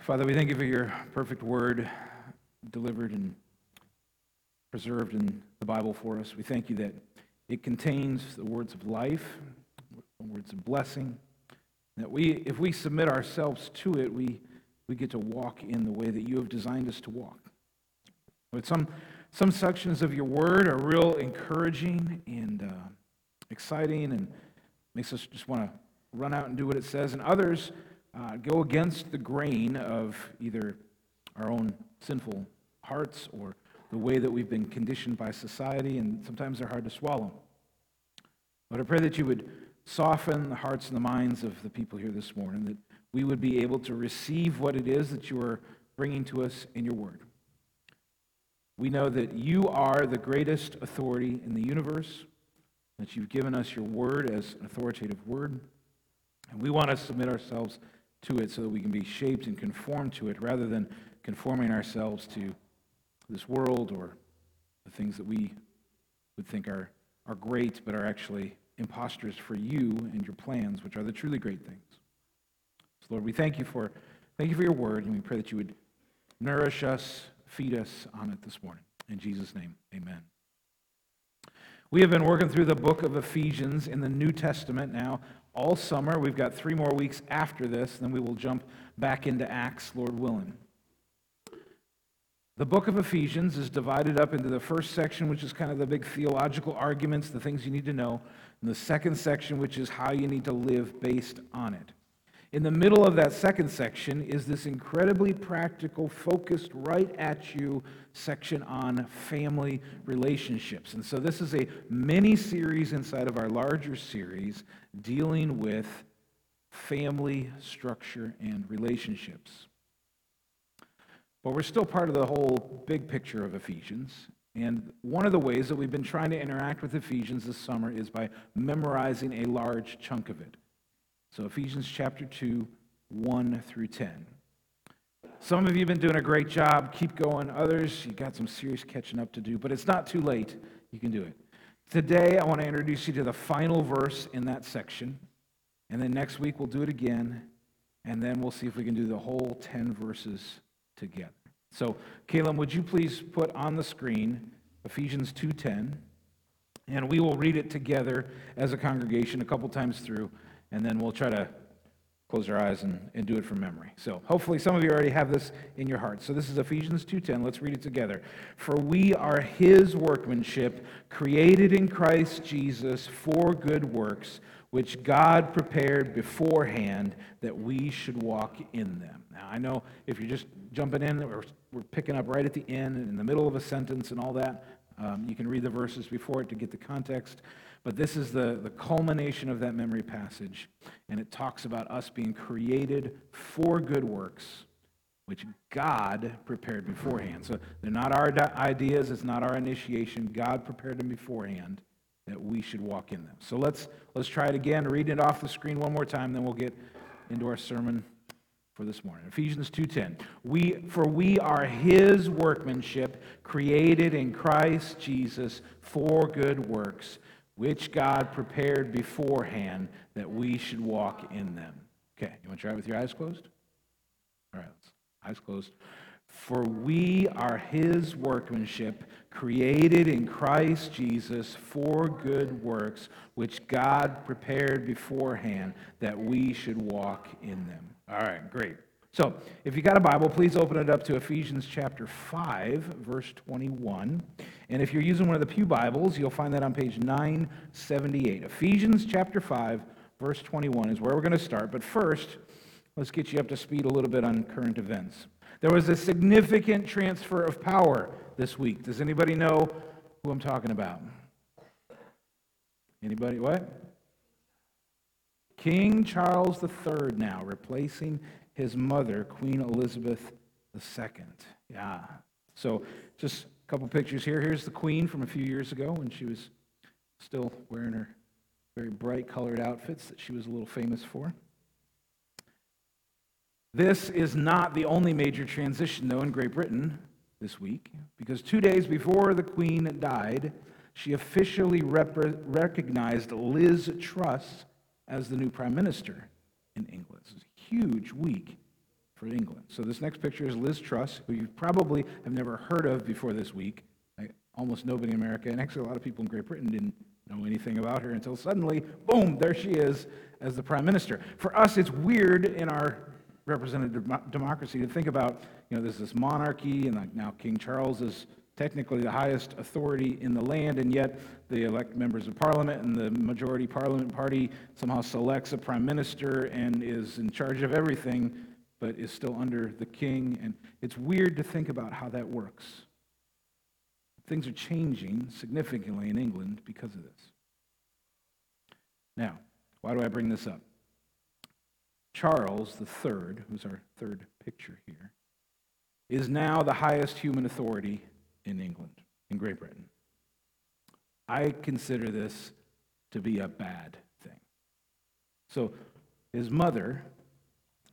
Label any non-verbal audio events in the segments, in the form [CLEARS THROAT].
Father, we thank you for your perfect word delivered and preserved in the Bible for us. We thank you that it contains the words of life, words of blessing, that we, if we submit ourselves to it, we, we get to walk in the way that you have designed us to walk. But some, some sections of your word are real encouraging and uh, exciting and makes us just want to run out and do what it says, and others uh, go against the grain of either our own sinful hearts or the way that we've been conditioned by society, and sometimes they're hard to swallow. But I pray that you would soften the hearts and the minds of the people here this morning, that we would be able to receive what it is that you are bringing to us in your word. We know that you are the greatest authority in the universe, that you've given us your word as an authoritative word, and we want to submit ourselves to it so that we can be shaped and conformed to it rather than conforming ourselves to this world or the things that we would think are, are great but are actually imposters for you and your plans, which are the truly great things. So Lord, we thank you for thank you for your word, and we pray that you would nourish us, feed us on it this morning. In Jesus' name, amen. We have been working through the book of Ephesians in the New Testament now all summer. We've got three more weeks after this, then we will jump back into Acts, Lord willing. The book of Ephesians is divided up into the first section, which is kind of the big theological arguments, the things you need to know, and the second section, which is how you need to live based on it. In the middle of that second section is this incredibly practical, focused, right at you section on family relationships. And so this is a mini series inside of our larger series dealing with family structure and relationships. But we're still part of the whole big picture of Ephesians. And one of the ways that we've been trying to interact with Ephesians this summer is by memorizing a large chunk of it. So, Ephesians chapter 2, 1 through 10. Some of you have been doing a great job. Keep going. Others, you got some serious catching up to do, but it's not too late. You can do it. Today, I want to introduce you to the final verse in that section. And then next week, we'll do it again. And then we'll see if we can do the whole 10 verses together. So, Caleb, would you please put on the screen Ephesians 2:10, and we will read it together as a congregation a couple times through, and then we'll try to close our eyes and, and do it from memory. So, hopefully some of you already have this in your heart. So, this is Ephesians 2:10. Let's read it together. For we are his workmanship, created in Christ Jesus for good works, which God prepared beforehand that we should walk in them. Now, I know if you're just jumping in, we're, we're picking up right at the end and in the middle of a sentence and all that. Um, you can read the verses before it to get the context. But this is the, the culmination of that memory passage. And it talks about us being created for good works, which God prepared beforehand. So they're not our ideas, it's not our initiation. God prepared them beforehand that we should walk in them. So let's, let's try it again. Read it off the screen one more time, then we'll get into our sermon for this morning. Ephesians 2:10. We for we are his workmanship created in Christ Jesus for good works which God prepared beforehand that we should walk in them. Okay, you want to try it with your eyes closed? All right, eyes closed. For we are his workmanship, created in Christ Jesus for good works, which God prepared beforehand that we should walk in them. All right, great. So, if you got a Bible, please open it up to Ephesians chapter 5, verse 21. And if you're using one of the Pew Bibles, you'll find that on page 978. Ephesians chapter 5, verse 21 is where we're going to start. But first, let's get you up to speed a little bit on current events. There was a significant transfer of power this week. Does anybody know who I'm talking about? Anybody? What? King Charles III now replacing his mother, Queen Elizabeth II. Yeah. So just couple pictures here. Here's the Queen from a few years ago when she was still wearing her very bright colored outfits that she was a little famous for. This is not the only major transition, though, in Great Britain this week, because two days before the Queen died, she officially rep- recognized Liz Truss as the new prime minister in England. It's a huge week for England. So this next picture is Liz Truss, who you probably have never heard of before this week. Almost nobody in America, and actually a lot of people in Great Britain didn't know anything about her until suddenly, boom, there she is as the prime minister. For us, it's weird in our representative democracy to think about, you know, there's this monarchy, and like now King Charles is technically the highest authority in the land, and yet they elect members of parliament, and the majority parliament party somehow selects a prime minister and is in charge of everything, but is still under the king. And it's weird to think about how that works. Things are changing significantly in England because of this. Now, why do I bring this up? Charles III, who's our third picture here, is now the highest human authority in England, in Great Britain. I consider this to be a bad thing. So, his mother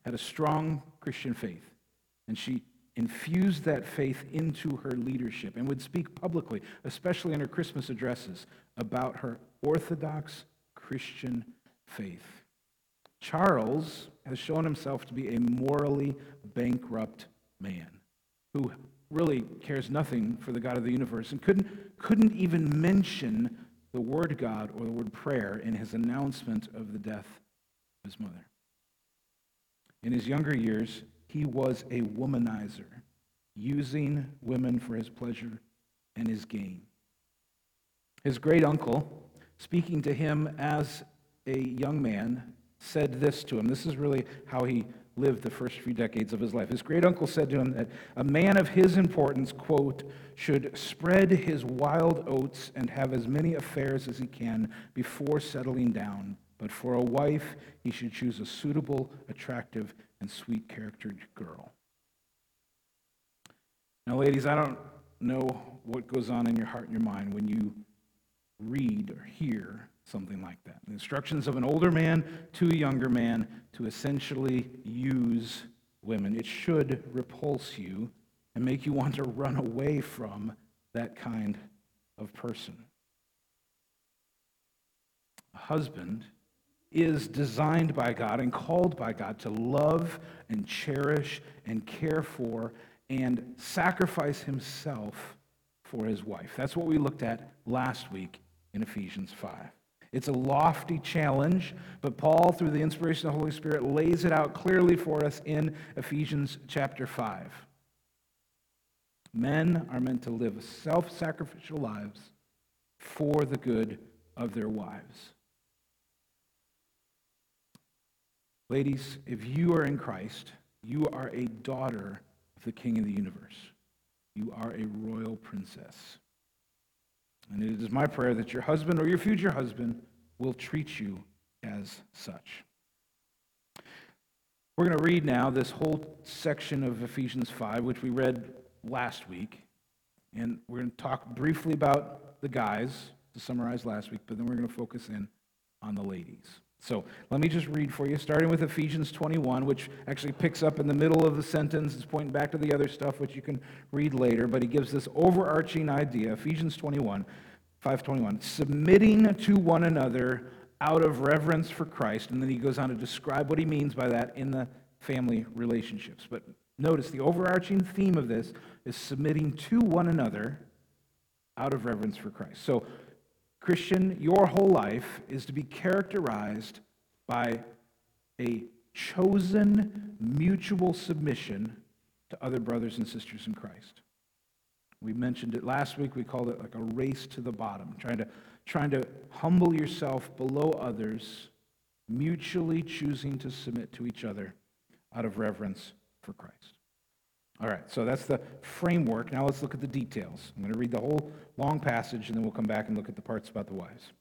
had a strong Christian faith, and she infused that faith into her leadership and would speak publicly, especially in her Christmas addresses, about her Orthodox Christian faith. Charles has shown himself to be a morally bankrupt man who really cares nothing for the God of the universe and couldn't, couldn't even mention the word God or the word prayer in his announcement of the death of his mother. In his younger years, he was a womanizer, using women for his pleasure and his gain. His great uncle, speaking to him as a young man, said this to him. This is really how he lived the first few decades of his life. His great uncle said to him that a man of his importance, quote, should spread his wild oats and have as many affairs as he can before settling down. But for a wife, he should choose a suitable, attractive, and sweet charactered girl. Now, ladies, I don't know what goes on in your heart and your mind when you read or hear something like that. The instructions of an older man to a younger man to essentially use women. It should repulse you and make you want to run away from that kind of person. A husband is designed by God and called by God to love and cherish and care for and sacrifice himself for his wife. That's what we looked at last week in Ephesians 5. It's a lofty challenge, but Paul, through the inspiration of the Holy Spirit, lays it out clearly for us in Ephesians chapter 5. Men are meant to live self sacrificial lives for the good of their wives. Ladies, if you are in Christ, you are a daughter of the King of the universe. You are a royal princess. And it is my prayer that your husband or your future husband will treat you as such. We're going to read now this whole section of Ephesians 5, which we read last week. And we're going to talk briefly about the guys to summarize last week, but then we're going to focus in on the ladies. So let me just read for you, starting with Ephesians 21, which actually picks up in the middle of the sentence. It's pointing back to the other stuff, which you can read later, but he gives this overarching idea. Ephesians 21, 521, submitting to one another out of reverence for Christ. And then he goes on to describe what he means by that in the family relationships. But notice the overarching theme of this is submitting to one another out of reverence for Christ. So Christian, your whole life is to be characterized by a chosen mutual submission to other brothers and sisters in Christ. We mentioned it last week. We called it like a race to the bottom, trying to, trying to humble yourself below others, mutually choosing to submit to each other out of reverence for Christ. All right, so that's the framework. Now let's look at the details. I'm going to read the whole long passage, and then we'll come back and look at the parts about the wives.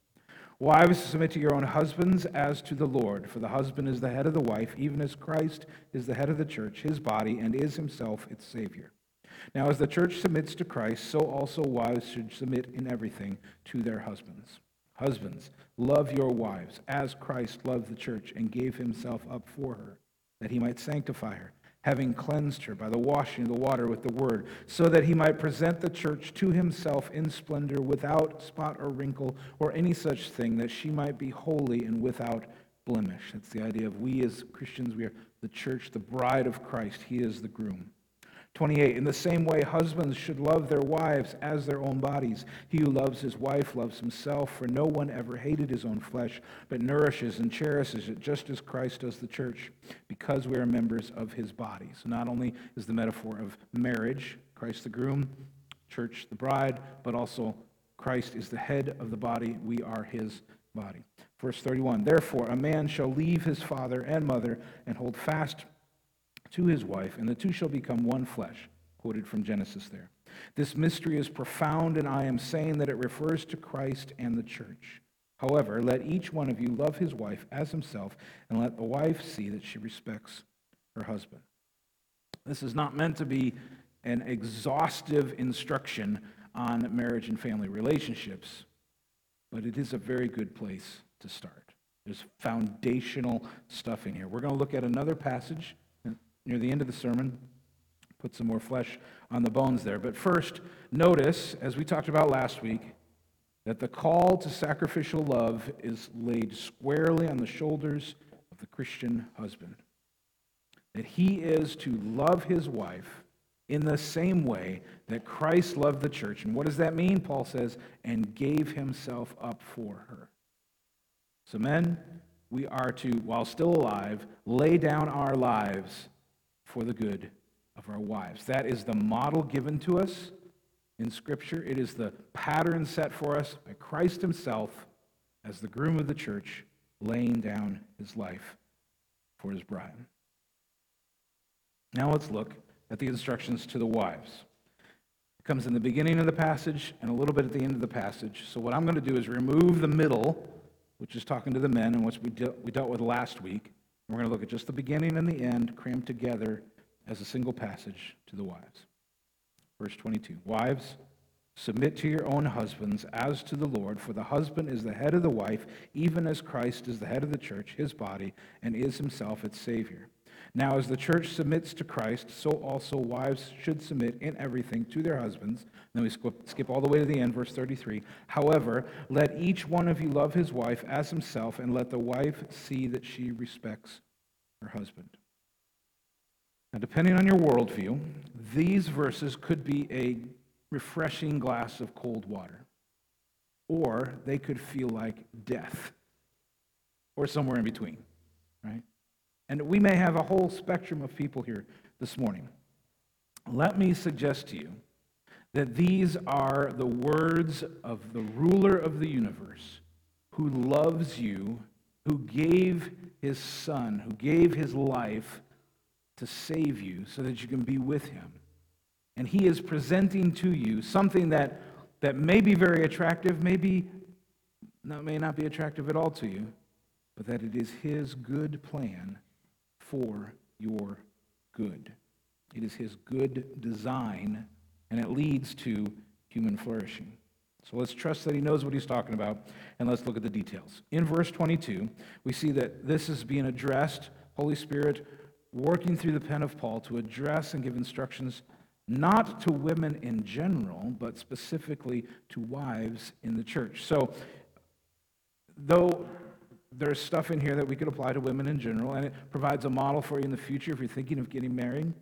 Wives, submit to your own husbands as to the Lord, for the husband is the head of the wife, even as Christ is the head of the church, his body, and is himself its Savior. Now, as the church submits to Christ, so also wives should submit in everything to their husbands. Husbands, love your wives as Christ loved the church and gave himself up for her, that he might sanctify her having cleansed her by the washing of the water with the word, so that he might present the church to himself in splendor, without spot or wrinkle or any such thing, that she might be holy and without blemish. That's the idea of we as Christians, we are the church, the bride of Christ. He is the groom. 28. In the same way, husbands should love their wives as their own bodies. He who loves his wife loves himself, for no one ever hated his own flesh, but nourishes and cherishes it, just as Christ does the church, because we are members of his body. So not only is the metaphor of marriage, Christ the groom, church the bride, but also Christ is the head of the body. We are his body. Verse 31 Therefore, a man shall leave his father and mother and hold fast to his wife, and the two shall become one flesh. Quoted from Genesis there. This mystery is profound, and I am saying that it refers to Christ and the church. However, let each one of you love his wife as himself, and let the wife see that she respects her husband. This is not meant to be an exhaustive instruction on marriage and family relationships, but it is a very good place to start. There's foundational stuff in here. We're going to look at another passage near the end of the sermon. Put some more flesh on the bones there. But first, notice, as we talked about last week, that the call to sacrificial love is laid squarely on the shoulders of the Christian husband. That he is to love his wife in the same way that Christ loved the church. And what does that mean? Paul says, and gave himself up for her. So, men, we are to, while still alive, lay down our lives for the good of our wives. That is the model given to us in Scripture. It is the pattern set for us by Christ Himself as the groom of the church, laying down His life for His bride. Now let's look at the instructions to the wives. It comes in the beginning of the passage and a little bit at the end of the passage. So, what I'm going to do is remove the middle, which is talking to the men and what we, we dealt with last week, we're going to look at just the beginning and the end crammed together as a single passage to the wives. Verse 22 Wives, submit to your own husbands as to the Lord, for the husband is the head of the wife, even as Christ is the head of the church, his body, and is himself its Savior. Now, as the church submits to Christ, so also wives should submit in everything to their husbands. Then we skip, all the way to the end, verse 33. However, let each one of you love his wife as himself, and let the wife see that she respects her husband. Now, depending on your worldview, these verses could be a refreshing glass of cold water, or they could feel like death, or somewhere in between, right? And we may have a whole spectrum of people here this morning. Let me suggest to you that these are the words of the ruler of the universe who loves you, who gave his son, who gave his life to save you so that you can be with him. And he is presenting to you something that, that may be very attractive, maybe not, may not be attractive at all to you, but that it is his good plan for your good. It is his good design, and it leads to human flourishing. So let's trust that he knows what he's talking about, and let's look at the details. In verse 22, we see that this is being addressed, Holy Spirit working through the pen of Paul to address and give instructions not to women in general, but specifically to wives in the church. So, though there's stuff in here that we could apply to women in general, and it provides a model for you in the future if you're thinking of getting married.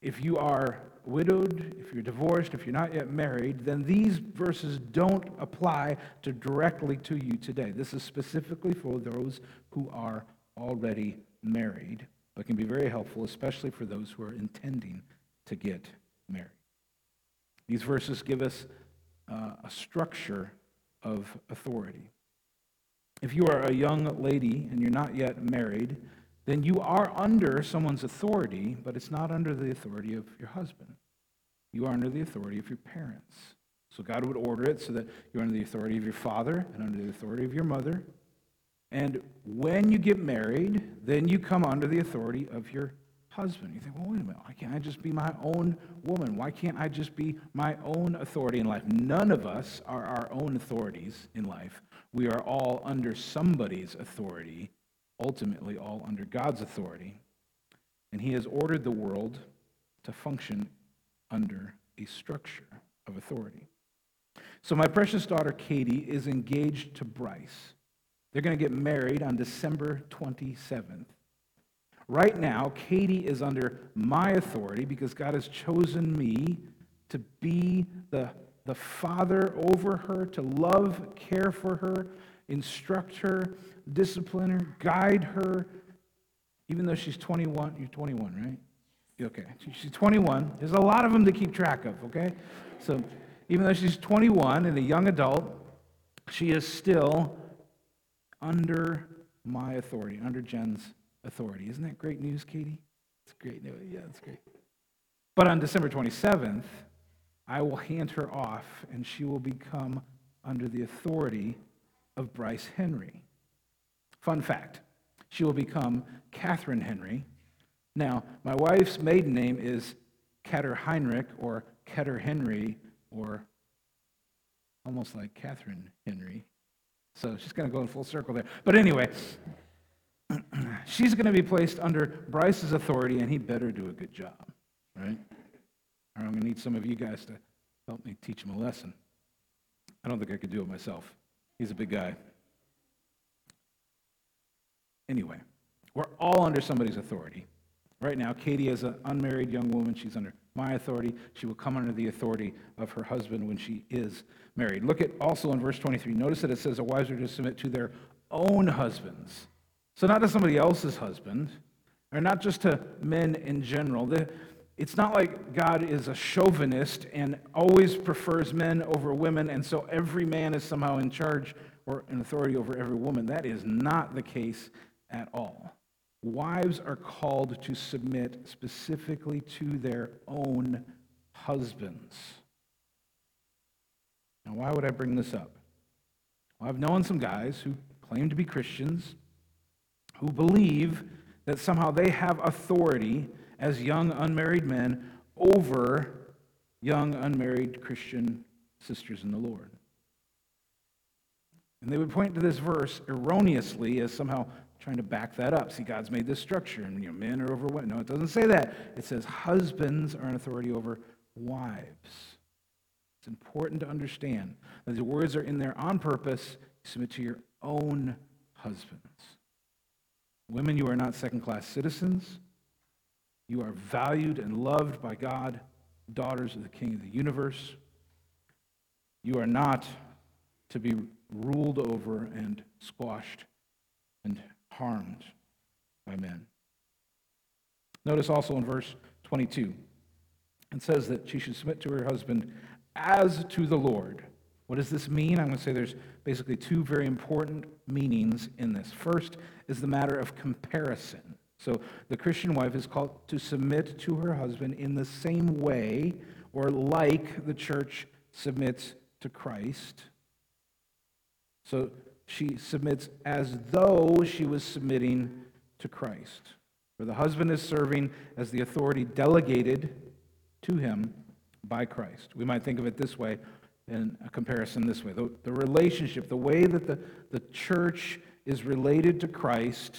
If you are widowed, if you're divorced, if you're not yet married, then these verses don't apply to directly to you today. This is specifically for those who are already married, but can be very helpful, especially for those who are intending to get married. These verses give us uh, a structure of authority. If you are a young lady and you're not yet married, then you are under someone's authority, but it's not under the authority of your husband. You are under the authority of your parents. So God would order it so that you're under the authority of your father and under the authority of your mother. And when you get married, then you come under the authority of your husband. You think, well, wait a minute, why can't I just be my own woman? Why can't I just be my own authority in life? None of us are our own authorities in life. We are all under somebody's authority, ultimately, all under God's authority. And He has ordered the world to function under a structure of authority. So, my precious daughter Katie is engaged to Bryce. They're going to get married on December 27th. Right now, Katie is under my authority because God has chosen me to be the, the father over her, to love, care for her, instruct her, discipline her, guide her, even though she's 21. You're 21, right? Okay. She's 21. There's a lot of them to keep track of, okay? So even though she's 21 and a young adult, she is still under my authority, under Jen's authority. Isn't that great news, Katie? It's great news. Yeah, it's great. But on December 27th, I will hand her off and she will become under the authority of Bryce Henry. Fun fact she will become Catherine Henry. Now, my wife's maiden name is Ketter Heinrich or Ketter Henry or almost like Catherine Henry. So she's going to go in full circle there. But anyway, [CLEARS THROAT] she's going to be placed under Bryce's authority, and he better do a good job, right? I'm going to need some of you guys to help me teach him a lesson. I don't think I could do it myself. He's a big guy. Anyway, we're all under somebody's authority. Right now, Katie is an unmarried young woman. She's under my authority. She will come under the authority of her husband when she is married. Look at also in verse 23. Notice that it says, "A wives are to submit to their own husbands. So, not to somebody else's husband, or not just to men in general. It's not like God is a chauvinist and always prefers men over women, and so every man is somehow in charge or in authority over every woman. That is not the case at all. Wives are called to submit specifically to their own husbands. Now, why would I bring this up? Well, I've known some guys who claim to be Christians who believe that somehow they have authority as young unmarried men over young unmarried Christian sisters in the Lord. And they would point to this verse erroneously as somehow trying to back that up. See, God's made this structure, and you know, men are over women. No, it doesn't say that. It says husbands are an authority over wives. It's important to understand that the words are in there on purpose. Submit to your own husbands. Women, you are not second class citizens. You are valued and loved by God, daughters of the King of the universe. You are not to be ruled over and squashed and harmed by men. Notice also in verse 22, it says that she should submit to her husband as to the Lord. What does this mean? I'm going to say there's basically two very important meanings in this. First is the matter of comparison. So the Christian wife is called to submit to her husband in the same way or like the church submits to Christ. So she submits as though she was submitting to Christ. For the husband is serving as the authority delegated to him by Christ. We might think of it this way in a comparison this way the, the relationship, the way that the, the church is related to Christ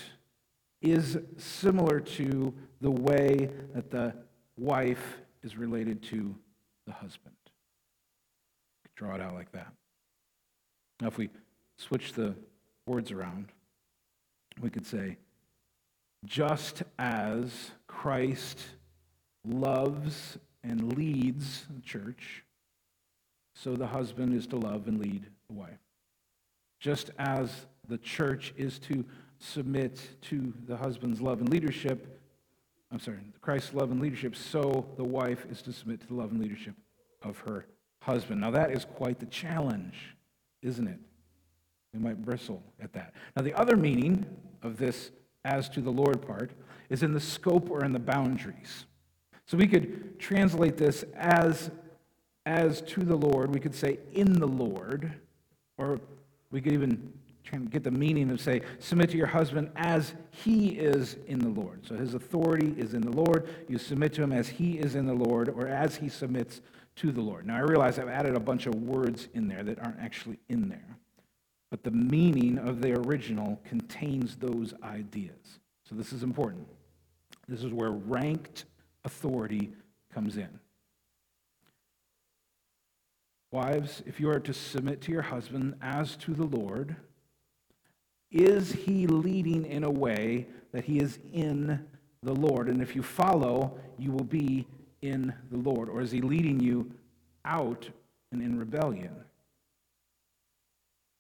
is similar to the way that the wife is related to the husband. Draw it out like that. Now, if we switch the words around, we could say, just as Christ loves and leads the church, so the husband is to love and lead the wife. Just as the church is to submit to the husband's love and leadership, I'm sorry, Christ's love and leadership, so the wife is to submit to the love and leadership of her husband. Now, that is quite the challenge, isn't it? We might bristle at that. Now, the other meaning of this as to the Lord part is in the scope or in the boundaries. So we could translate this as as to the Lord. We could say in the Lord, or we could even get the meaning of say, submit to your husband as he is in the Lord. So his authority is in the Lord. You submit to him as he is in the Lord, or as he submits to the Lord. Now I realize I've added a bunch of words in there that aren't actually in there. But the meaning of the original contains those ideas. So this is important. This is where ranked authority comes in. Wives, if you are to submit to your husband as to the Lord, Is he leading in a way that he is in the Lord? And if you follow, you will be in the Lord. Or is he leading you out and in rebellion?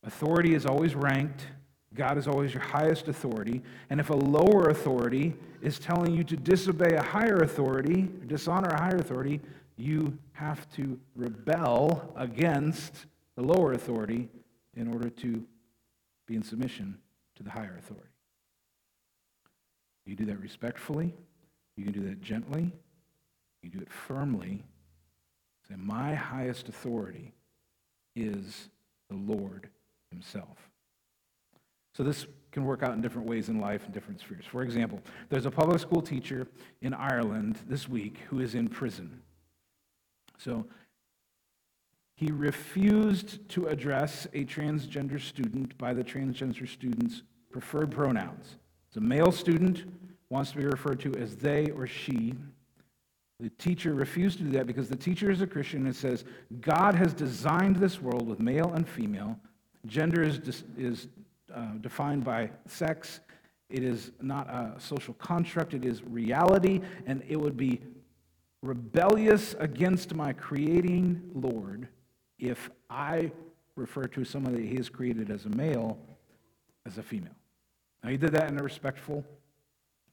Authority is always ranked. God is always your highest authority. And if a lower authority is telling you to disobey a higher authority, dishonor a higher authority, you have to rebel against the lower authority in order to be in submission to the higher authority. You do that respectfully, you can do that gently, you do it firmly. Say, My highest authority is the Lord Himself. So this can work out in different ways in life in different spheres. For example, there's a public school teacher in Ireland this week who is in prison. So he refused to address a transgender student by the transgender student's preferred pronouns. It's a male student, wants to be referred to as they or she. The teacher refused to do that because the teacher is a Christian and says God has designed this world with male and female. Gender is, is uh, defined by sex. It is not a social construct, it is reality, and it would be rebellious against my creating Lord if I refer to someone that he has created as a male as a female. Now, he did that in a respectful,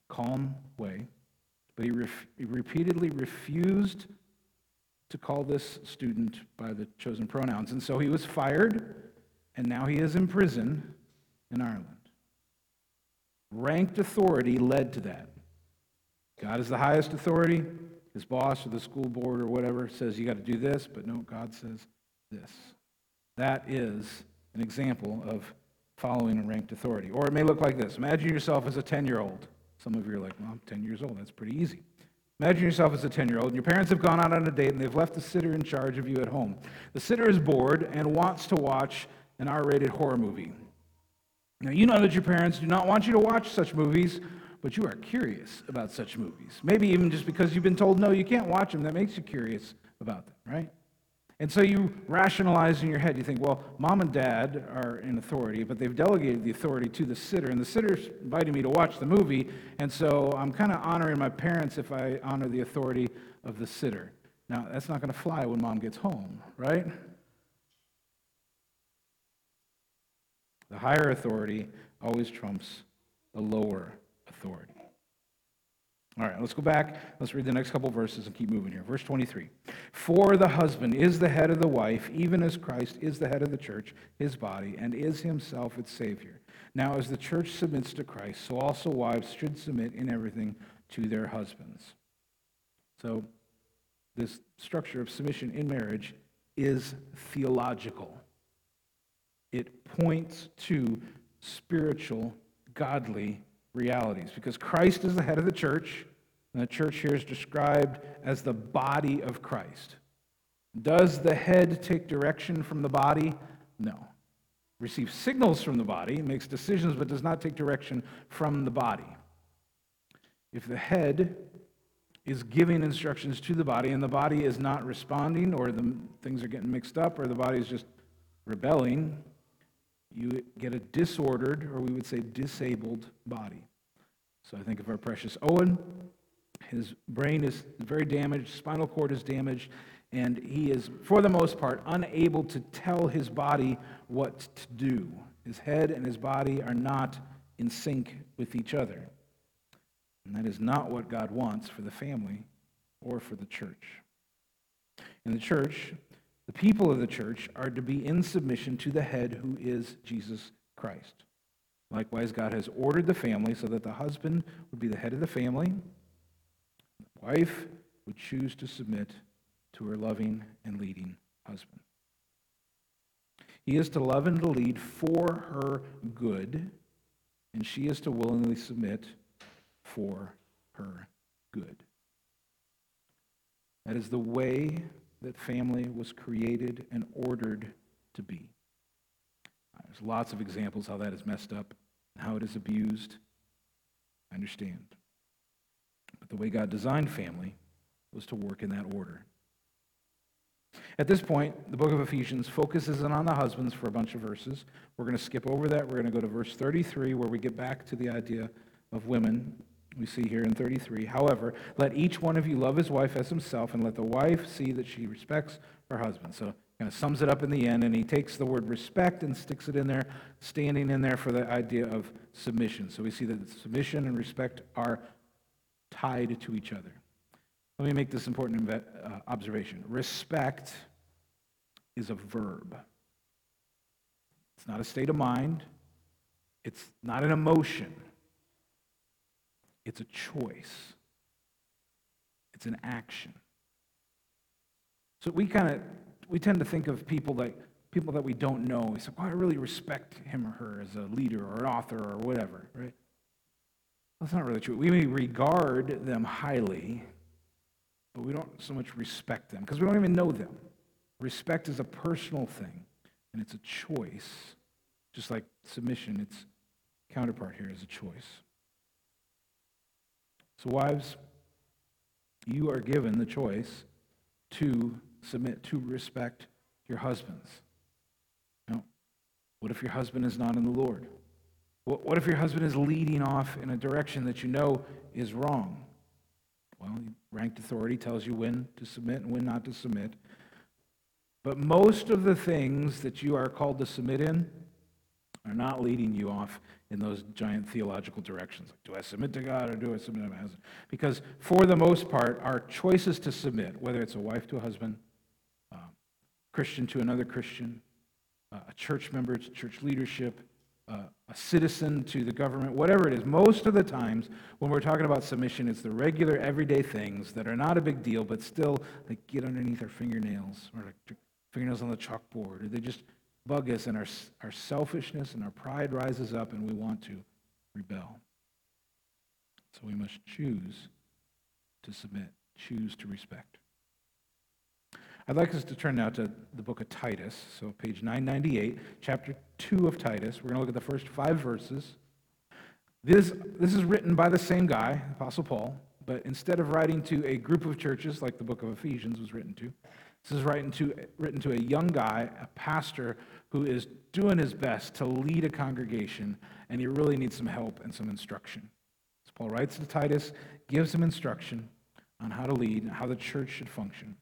calm way, but he, ref- he repeatedly refused to call this student by the chosen pronouns. And so he was fired, and now he is in prison in Ireland. Ranked authority led to that. God is the highest authority. His boss or the school board or whatever says you got to do this, but no, God says this. That is an example of following a ranked authority. Or it may look like this Imagine yourself as a 10 year old. Some of you are like, well, I'm 10 years old. That's pretty easy. Imagine yourself as a 10 year old, and your parents have gone out on a date and they've left the sitter in charge of you at home. The sitter is bored and wants to watch an R rated horror movie. Now, you know that your parents do not want you to watch such movies, but you are curious about such movies. Maybe even just because you've been told, no, you can't watch them, that makes you curious about them, right? And so you rationalize in your head. You think, well, mom and dad are in authority, but they've delegated the authority to the sitter, and the sitter's inviting me to watch the movie, and so I'm kind of honoring my parents if I honor the authority of the sitter. Now, that's not going to fly when mom gets home, right? The higher authority always trumps the lower authority. All right, let's go back. Let's read the next couple verses and keep moving here. Verse 23. For the husband is the head of the wife, even as Christ is the head of the church, his body, and is himself its Savior. Now, as the church submits to Christ, so also wives should submit in everything to their husbands. So, this structure of submission in marriage is theological, it points to spiritual, godly realities because Christ is the head of the church, and the church here is described as the body of Christ. Does the head take direction from the body? No. Receives signals from the body, makes decisions, but does not take direction from the body. If the head is giving instructions to the body and the body is not responding, or the things are getting mixed up, or the body is just rebelling, you get a disordered, or we would say disabled body. So I think of our precious Owen. His brain is very damaged, spinal cord is damaged, and he is, for the most part, unable to tell his body what to do. His head and his body are not in sync with each other. And that is not what God wants for the family or for the church. In the church, the people of the church are to be in submission to the head who is Jesus Christ. Likewise, God has ordered the family so that the husband would be the head of the family. The wife would choose to submit to her loving and leading husband. He is to love and to lead for her good, and she is to willingly submit for her good. That is the way that family was created and ordered to be. There's lots of examples how that is messed up how it is abused. I understand. But the way God designed family was to work in that order. At this point, the book of Ephesians focuses in on the husbands for a bunch of verses. We're going to skip over that. We're going to go to verse 33, where we get back to the idea of women. We see here in 33. However, let each one of you love his wife as himself, and let the wife see that she respects her husband. So kind of sums it up in the end, and he takes the word respect and sticks it in there, standing in there for the idea of submission. So we see that submission and respect are tied to each other. Let me make this important uh, observation. Respect is a verb. It's not a state of mind. It's not an emotion. It's a choice. It's an action. So we kind of we tend to think of people that people that we don't know. We say, "Well, I really respect him or her as a leader or an author or whatever," right? That's not really true. We may regard them highly, but we don't so much respect them because we don't even know them. Respect is a personal thing, and it's a choice. Just like submission, its counterpart here is a choice. So, wives, you are given the choice to submit, to respect your husbands. Now, what if your husband is not in the Lord? What if your husband is leading off in a direction that you know is wrong? Well, ranked authority tells you when to submit and when not to submit. But most of the things that you are called to submit in are not leading you off in those giant theological directions. Like, do I submit to God or do I submit to my husband? Because for the most part, our choices to submit, whether it's a wife to a husband, Christian to another Christian, uh, a church member to church leadership, uh, a citizen to the government, whatever it is, most of the times when we're talking about submission, it's the regular, everyday things that are not a big deal, but still like get underneath our fingernails or fingernails on the chalkboard. Or they just bug us, and our, our selfishness and our pride rises up, and we want to rebel. So we must choose to submit, choose to respect. I'd like us to turn now to the book of Titus. So, page 998, chapter 2 of Titus. We're going to look at the first five verses. This, this is written by the same guy, Apostle Paul, but instead of writing to a group of churches like the book of Ephesians was written to, this is written to, written to a young guy, a pastor, who is doing his best to lead a congregation, and he really needs some help and some instruction. So Paul writes to Titus, gives him instruction on how to lead, how the church should function.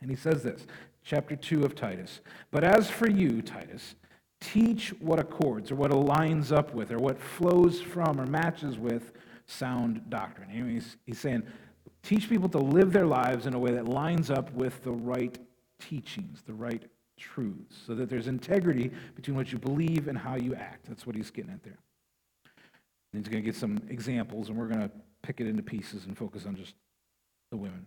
And he says this, chapter 2 of Titus. But as for you, Titus, teach what accords or what aligns up with or what flows from or matches with sound doctrine. He's, he's saying, teach people to live their lives in a way that lines up with the right teachings, the right truths, so that there's integrity between what you believe and how you act. That's what he's getting at there. And he's going to get some examples, and we're going to pick it into pieces and focus on just the women.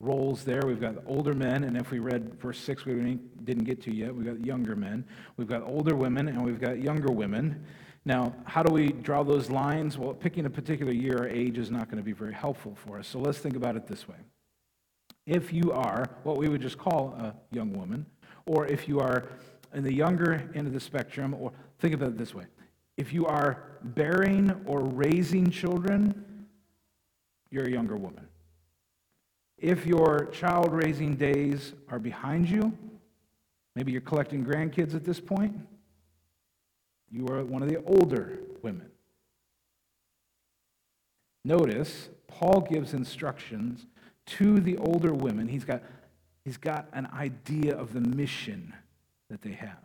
roles there. We've got older men, and if we read verse 6, we didn't get to yet, we've got younger men. We've got older women, and we've got younger women. Now, how do we draw those lines? Well, picking a particular year or age is not going to be very helpful for us. So let's think about it this way. If you are what we would just call a young woman, or if you are in the younger end of the spectrum, or think about it this way if you are bearing or raising children, you're a younger woman. If your child raising days are behind you, maybe you're collecting grandkids at this point, you are one of the older women. Notice, Paul gives instructions to the older women. He's got, he's got an idea of the mission that they have.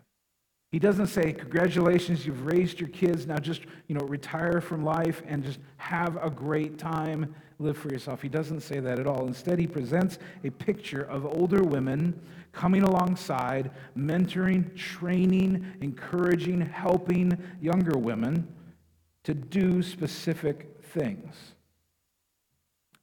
He doesn't say, Congratulations, you've raised your kids, now just you know, retire from life and just have a great time, live for yourself. He doesn't say that at all. Instead, he presents a picture of older women coming alongside, mentoring, training, encouraging, helping younger women to do specific things.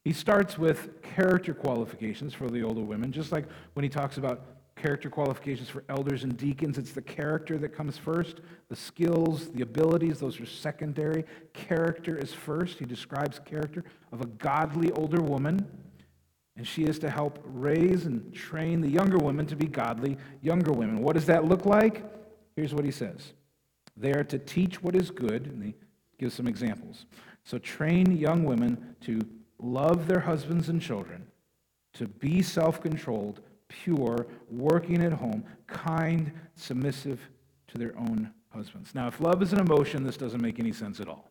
He starts with character qualifications for the older women, just like when he talks about character qualifications for elders and deacons. It's the character that comes first. The skills, the abilities, those are secondary. Character is first. He describes character of a godly older woman, and she is to help raise and train the younger women to be godly younger women. What does that look like? Here's what he says They are to teach what is good, and he gives some examples. So train young women to love their husbands and children, to be self controlled, pure, working at home, kind, submissive to their own husbands. Now, if love is an emotion, this doesn't make any sense at all.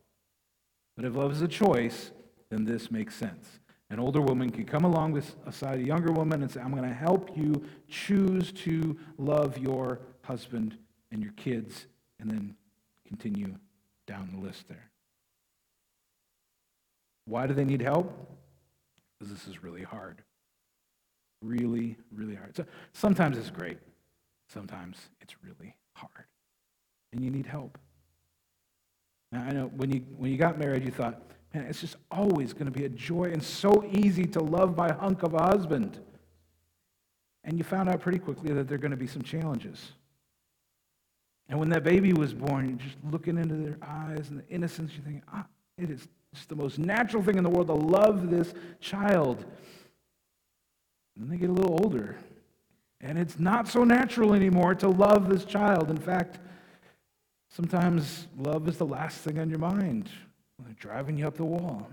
But if love is a choice, then this makes sense. An older woman can come along beside a younger woman and say, I'm going to help you choose to love your husband and your kids, and then continue down the list there. Why do they need help? Because this is really hard. Really, So sometimes it's great. Sometimes it's really hard. And you need help. Now, I know when you, when you got married, you thought, man, it's just always going to be a joy and so easy to love my hunk of a husband. And you found out pretty quickly that there are going to be some challenges. And when that baby was born, you're just looking into their eyes and the innocence, you think, ah, it is just the most natural thing in the world to love this child. And they get a little older. And it's not so natural anymore to love this child. In fact, sometimes love is the last thing on your mind when they're driving you up the wall.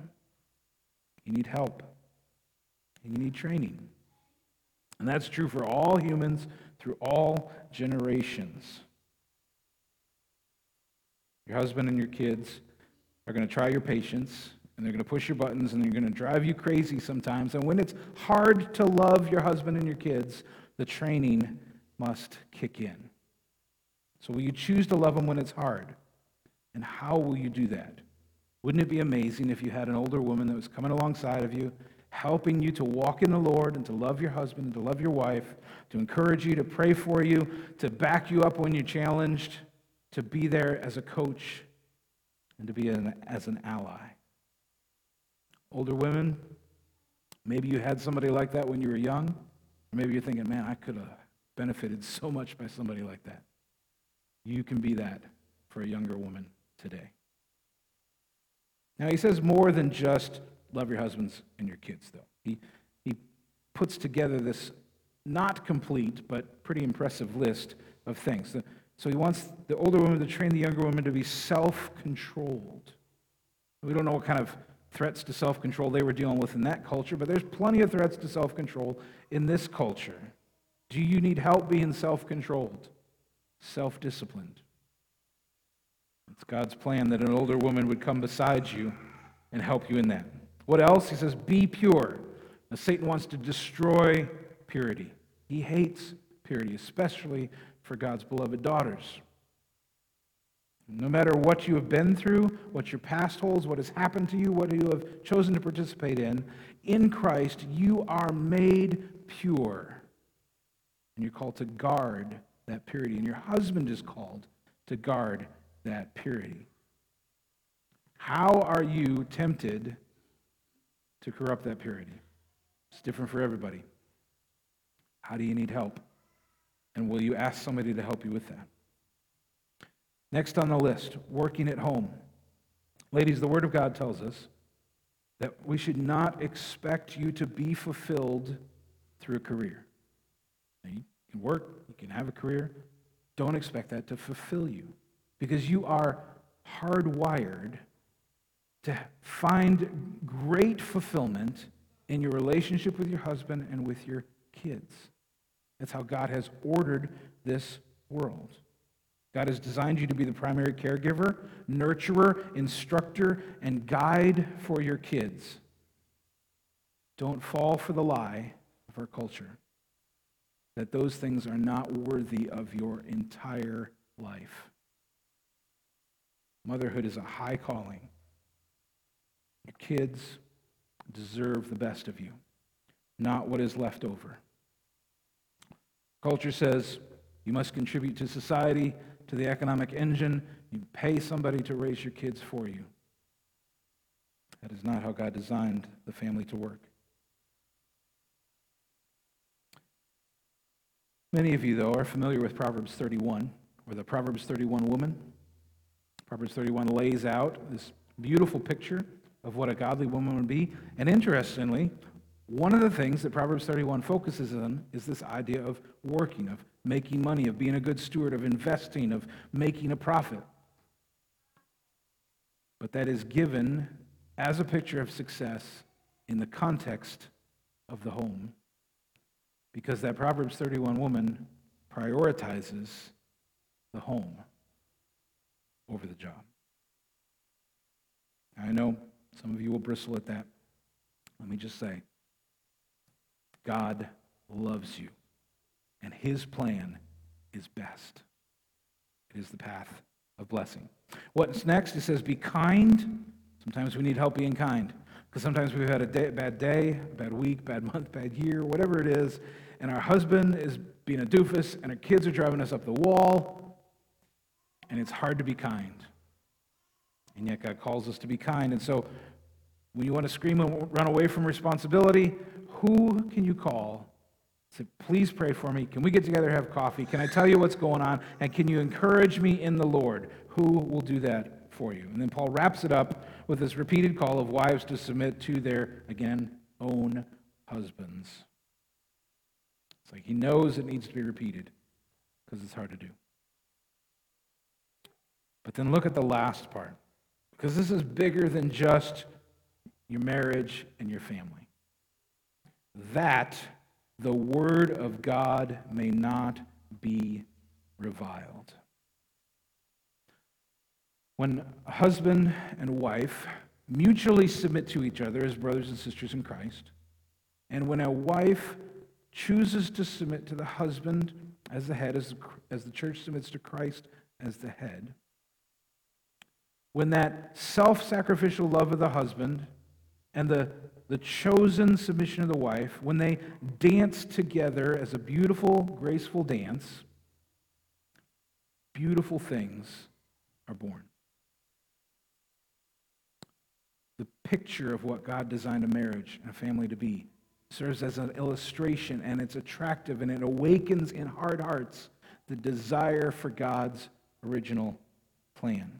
You need help, and you need training. And that's true for all humans through all generations. Your husband and your kids are going to try your patience, and they're going to push your buttons, and they're going to drive you crazy sometimes. And when it's hard to love your husband and your kids, the training must kick in. So, will you choose to love them when it's hard? And how will you do that? Wouldn't it be amazing if you had an older woman that was coming alongside of you, helping you to walk in the Lord and to love your husband and to love your wife, to encourage you, to pray for you, to back you up when you're challenged, to be there as a coach and to be an, as an ally. Older women, maybe you had somebody like that when you were young, maybe you're thinking, man, I could have benefited [LAUGHS] so much by somebody like that. You can be that for a younger woman today. Now, he says more than just love your husbands and your kids, though. He, he puts together this not complete, but pretty impressive list of things. So he wants the older woman to train the younger woman to be self controlled. We don't know what kind of threats to self control they were dealing with in that culture, but there's plenty of threats to self control in this culture. Do you need help being self controlled, self disciplined? It's God's plan that an older woman would come beside you and help you in that. What else? He says, be pure. Now, Satan wants to destroy purity. He hates purity, especially for God's beloved daughters. No matter what you have been through, what your past holds, what has happened to you, what you have chosen to participate in, in Christ, you are made pure. And you're called to guard that purity. And your husband is called to guard that purity. How are you tempted to corrupt that purity? It's different for everybody. How do you need help? And will you ask somebody to help you with that? Next on the list, working at home. Ladies, the Word of God tells us that we should not expect you to be fulfilled through a career. You can work, you can have a career. Don't expect that to fulfill you because you are hardwired to find great fulfillment in your relationship with your husband and with your kids. That's how God has ordered this world. God has designed you to be the primary caregiver, nurturer, instructor, and guide for your kids. Don't fall for the lie of our culture that those things are not worthy of your entire life. Motherhood is a high calling. Your kids deserve the best of you, not what is left over. Culture says you must contribute to society, to the economic engine. You pay somebody to raise your kids for you. That is not how God designed the family to work. Many of you, though, are familiar with Proverbs 31, or the Proverbs 31 woman. Proverbs 31 lays out this beautiful picture of what a godly woman would be. And interestingly, one of the things that Proverbs 31 focuses on is this idea of working, of making money, of being a good steward, of investing, of making a profit. But that is given as a picture of success in the context of the home. Because that Proverbs 31 woman prioritizes the home over the job. I know some of you will bristle at that. Let me just say God loves you, and his plan is best. It is the path of blessing. What's next? It says, Be kind. Sometimes we need help being kind because sometimes we've had a day, bad day, a bad week, bad [LAUGHS] month, bad year, whatever it is, and our husband is being a doofus, and our kids are driving us up the wall, and it's hard to be kind. And yet God calls us to be kind. And so when you want to scream and run away from responsibility, who can you call? Say, please pray for me. Can we get together have coffee? Can I tell you what's going on? And can you encourage me in the Lord? Who will do that for you? And then Paul wraps it up with this repeated call of wives to submit to their, again, own husbands. It's like he knows it needs to be repeated because it's hard to do. But then look at the last part because this is bigger than just your marriage and your family. That the word of God may not be reviled. When husband and wife mutually submit to each other as brothers and sisters in Christ, and when a wife chooses to submit to the husband as the head, as the, as the church submits to Christ as the head, when that self sacrificial love of the husband and the, the chosen submission of the wife, when they dance together as a beautiful, graceful dance, beautiful things are born. The picture of what God designed a marriage and a family to be serves as an illustration, and it's attractive, and it awakens in hard hearts the desire for God's original plan.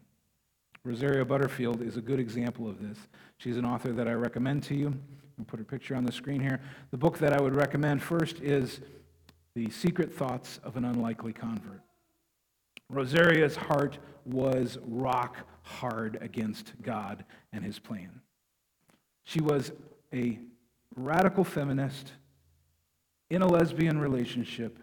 Rosaria Butterfield is a good example of this. She's an author that I recommend to you. I'll put her picture on the screen here. The book that I would recommend first is The Secret Thoughts of an Unlikely Convert. Rosaria's heart was rock hard against God and his plan. She was a radical feminist in a lesbian relationship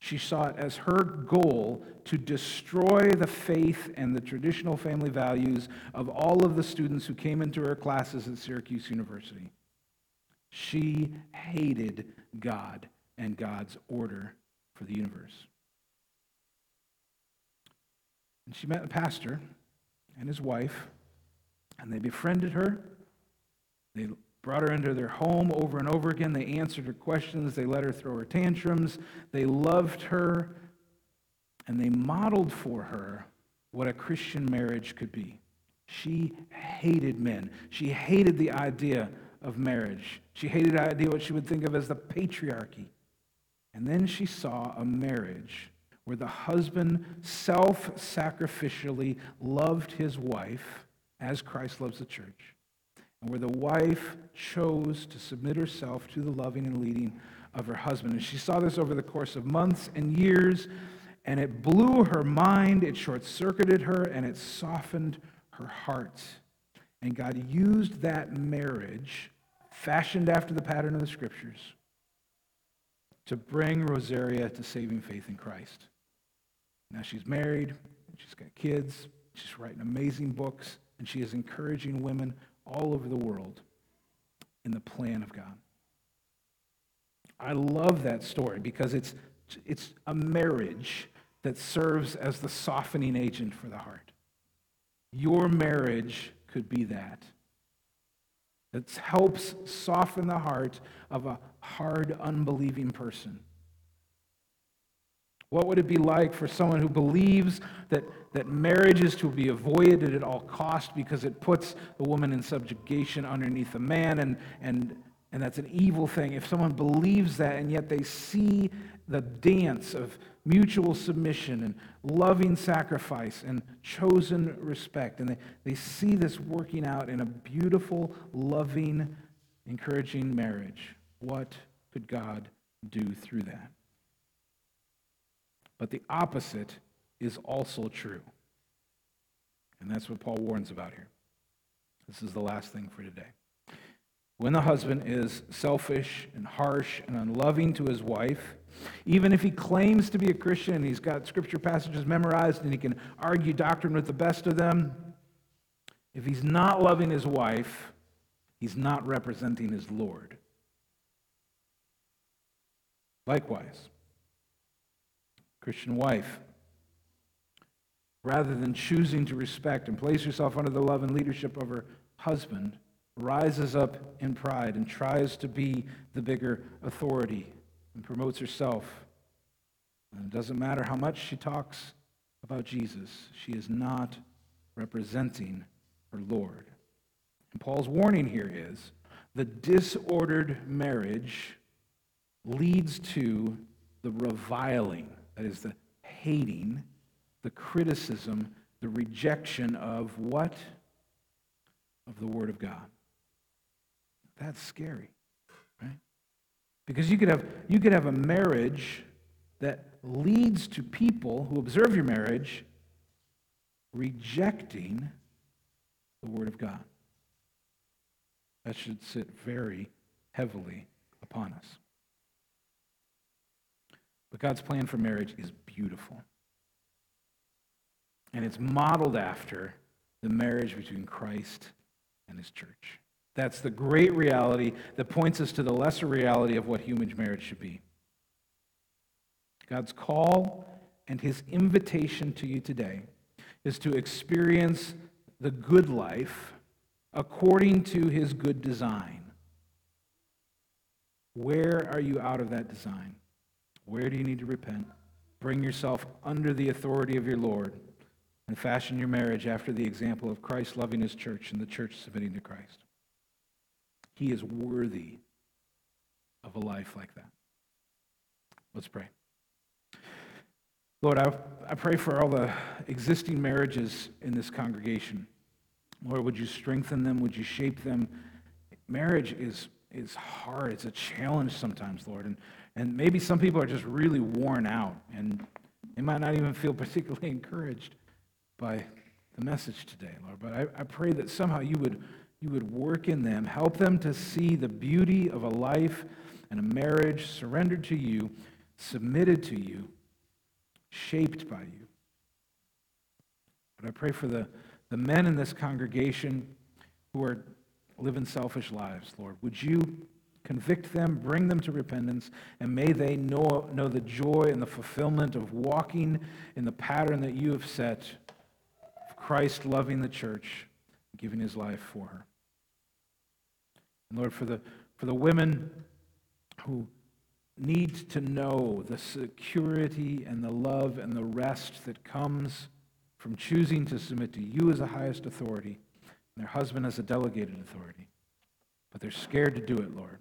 she saw it as her goal to destroy the faith and the traditional family values of all of the students who came into her classes at Syracuse University. She hated God and God's order for the universe. And she met a pastor and his wife, and they befriended her. They brought her into their home over and over again. They answered her questions. They let her throw her tantrums. They loved her. And they modeled for her what a Christian marriage could be. She hated men. She hated the idea of marriage. She hated the idea what she would think of as the patriarchy. And then she saw a marriage where the husband self sacrificially loved his wife as Christ loves the church where the wife chose to submit herself to the loving and leading of her husband. And she saw this over the course of months and years, and it blew her mind, it short circuited her, and it softened her heart. And God used that marriage, fashioned after the pattern of the scriptures, to bring Rosaria to saving faith in Christ. Now she's married, she's got kids, she's writing amazing books, and she is encouraging women all over the world in the plan of God. I love that story because it's, it's a marriage that serves as the softening agent for the heart. Your marriage could be that. It helps soften the heart of a hard, unbelieving person. What would it be like for someone who believes that, that marriage is to be avoided at all cost because it puts the woman in subjugation underneath the man and, and and that's an evil thing. If someone believes that and yet they see the dance of mutual submission and loving sacrifice and chosen respect, and they, they see this working out in a beautiful, loving, encouraging marriage, what could God do through that? But the opposite is also true. And that's what Paul warns about here. This is the last thing for today. When the husband is selfish and harsh and unloving to his wife, even if he claims to be a Christian and he's got scripture passages memorized and he can argue doctrine with the best of them, if he's not loving his wife, he's not representing his Lord. Likewise, Christian wife, rather than choosing to respect and place herself under the love and leadership of her husband, rises up in pride and tries to be the bigger authority and promotes herself. And it doesn't matter how much she talks about Jesus, she is not representing her Lord. And Paul's warning here is the disordered marriage leads to the reviling, that is, the hating, the criticism, the rejection of what? Of the Word of God. That's scary, right? Because you could have, you could have a marriage that leads to people who observe your marriage rejecting the Word of God. That should sit very heavily upon us. But God's plan for marriage is beautiful. And it's modeled after the marriage between Christ and his church. That's the great reality that points us to the lesser reality of what human marriage should be. God's call and his invitation to you today is to experience the good life according to his good design. Where are you out of that design? Where do you need to repent? Bring yourself under the authority of your Lord and fashion your marriage after the example of Christ loving his church and the church submitting to Christ. He is worthy of a life like that. Let's pray. Lord, I, I pray for all the existing marriages in this congregation. Lord, would you strengthen them? Would you shape them? Marriage is, is hard. It's a challenge sometimes, Lord. And, and maybe some people are just really worn out and they might not even feel particularly [LAUGHS] encouraged by the message today, Lord. But I, I pray that somehow you would you would work in them, help them to see the beauty of a life and a marriage surrendered to you, submitted to you, shaped by you. But I pray for the, the men in this congregation who are living selfish lives, Lord. Would you convict them, bring them to repentance, and may they know, know the joy and the fulfillment of walking in the pattern that you have set of Christ loving the church, giving his life for her. And Lord, for the, for the women who need to know the security and the love and the rest that comes from choosing to submit to you as the highest authority and their husband as a delegated authority. But they're scared to do it, Lord.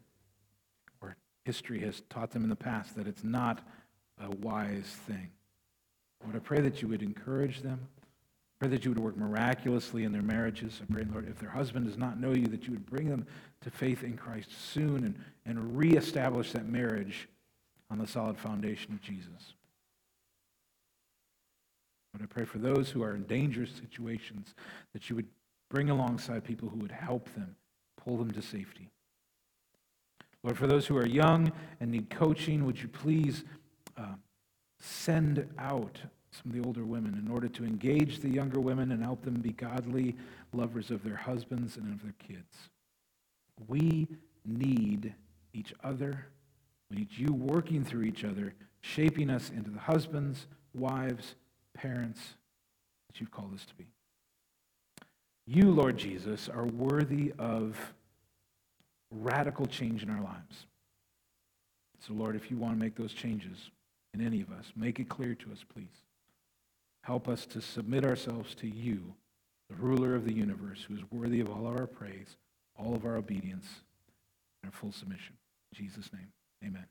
Or history has taught them in the past that it's not a wise thing. Lord, I pray that you would encourage them, I pray that you would work miraculously in their marriages. I pray, Lord, if their husband does not know you, that you would bring them to faith in Christ soon and, and reestablish that marriage on the solid foundation of Jesus. But I pray for those who are in dangerous situations that you would bring alongside people who would help them, pull them to safety. Lord, for those who are young and need coaching, would you please uh, send out some of the older women in order to engage the younger women and help them be godly lovers of their husbands and of their kids. We need each other. We need you working through each other, shaping us into the husbands, wives, parents that you've called us to be. You, Lord Jesus, are worthy of radical change in our lives. So, Lord, if you want to make those changes in any of us, make it clear to us, please. Help us to submit ourselves to you, the ruler of the universe, who is worthy of all of our praise, all of our obedience, and our full submission. In Jesus' name, amen.